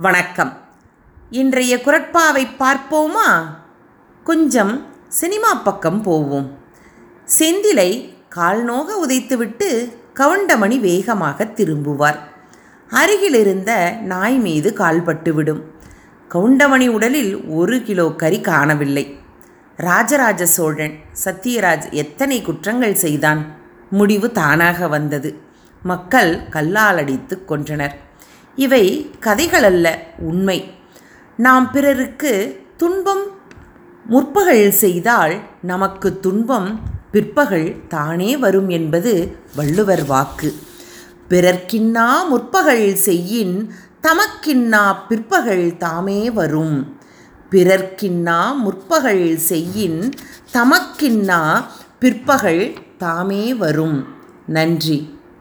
வணக்கம். இன்றைய குரட்பாவை பார்ப்போமா? கொஞ்சம் சினிமா பக்கம் போவோம். செந்திலை கால்நோக உதைத்துவிட்டு கவுண்டமணி வேகமாக திரும்புவார். அருகிலிருந்த நாய் மீது கால்பட்டுவிடும் கவுண்டமணி உடலில் ஒரு கிலோ கறி காணவில்லை. ராஜராஜ சோழன் சத்தியராஜ் எத்தனை குற்றங்கள் செய்தான்? முடிவு தானாக வந்தது. மக்கள் கல்லால் அடித்து கொன்றனர். இவை கதைகளல்ல உண்மை. நாம் பிறருக்கு துன்பம் முற்பகல் செய்தால் நமக்கு துன்பம் பிற்பகல் தானே வரும் என்பது வள்ளுவர் வாக்கு. பிறர்க்கின்னா முற்பகல் செய்யின் தமக்கின்னா பிற்பகல் தாமே வரும். பிறர்க்கின்னா முற்பகல் செய்யின் தமக்கின்னா பிற்பகல் தாமே வரும். நன்றி.